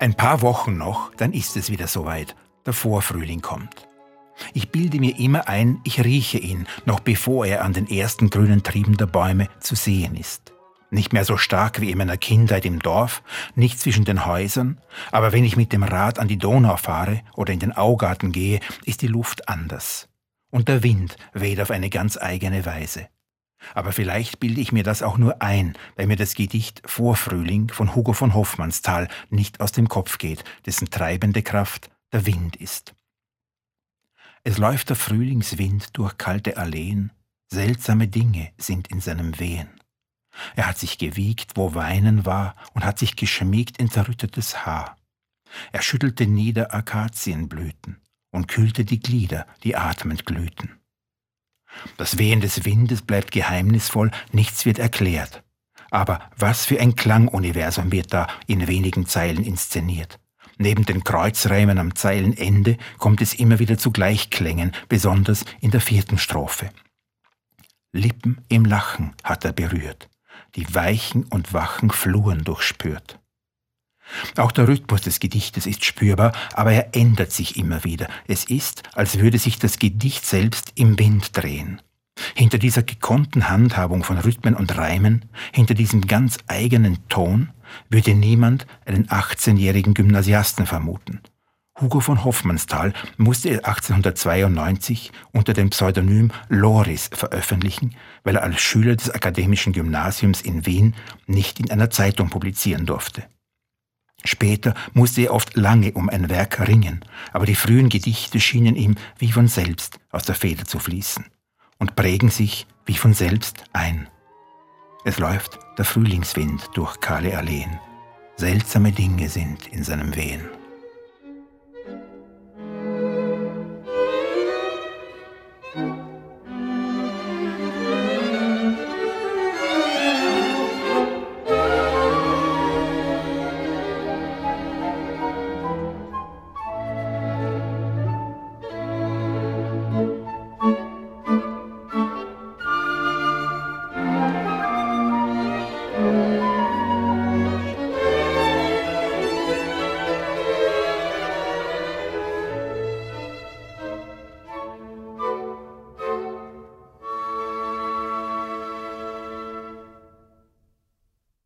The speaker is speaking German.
Ein paar Wochen noch, dann ist es wieder soweit. Der Vorfrühling kommt. Ich bilde mir immer ein, ich rieche ihn, noch bevor er an den ersten grünen Trieben der Bäume zu sehen ist. Nicht mehr so stark wie in meiner Kindheit im Dorf, nicht zwischen den Häusern, aber wenn ich mit dem Rad an die Donau fahre oder in den Augarten gehe, ist die Luft anders. Und der Wind weht auf eine ganz eigene Weise. Aber vielleicht bilde ich mir das auch nur ein, weil mir das Gedicht Vorfrühling von Hugo von Hoffmannsthal nicht aus dem Kopf geht, dessen treibende Kraft der Wind ist. Es läuft der Frühlingswind durch kalte Alleen, seltsame Dinge sind in seinem Wehen. Er hat sich gewiegt, wo Weinen war, und hat sich geschmiegt in zerrüttetes Haar. Er schüttelte nieder Akazienblüten und kühlte die Glieder, die atmend glühten. Das Wehen des Windes bleibt geheimnisvoll, nichts wird erklärt. Aber was für ein Klanguniversum wird da in wenigen Zeilen inszeniert. Neben den Kreuzreimen am Zeilenende kommt es immer wieder zu Gleichklängen, besonders in der vierten Strophe. Lippen im Lachen hat er berührt, die weichen und wachen Fluren durchspürt. Auch der Rhythmus des Gedichtes ist spürbar, aber er ändert sich immer wieder. Es ist, als würde sich das Gedicht selbst im Wind drehen. Hinter dieser gekonnten Handhabung von Rhythmen und Reimen, hinter diesem ganz eigenen Ton, würde niemand einen 18-jährigen Gymnasiasten vermuten. Hugo von Hoffmannsthal musste 1892 unter dem Pseudonym Loris veröffentlichen, weil er als Schüler des Akademischen Gymnasiums in Wien nicht in einer Zeitung publizieren durfte. Später musste er oft lange um ein Werk ringen, aber die frühen Gedichte schienen ihm wie von selbst aus der Feder zu fließen und prägen sich wie von selbst ein. Es läuft der Frühlingswind durch kahle Alleen. Seltsame Dinge sind in seinem Wehen.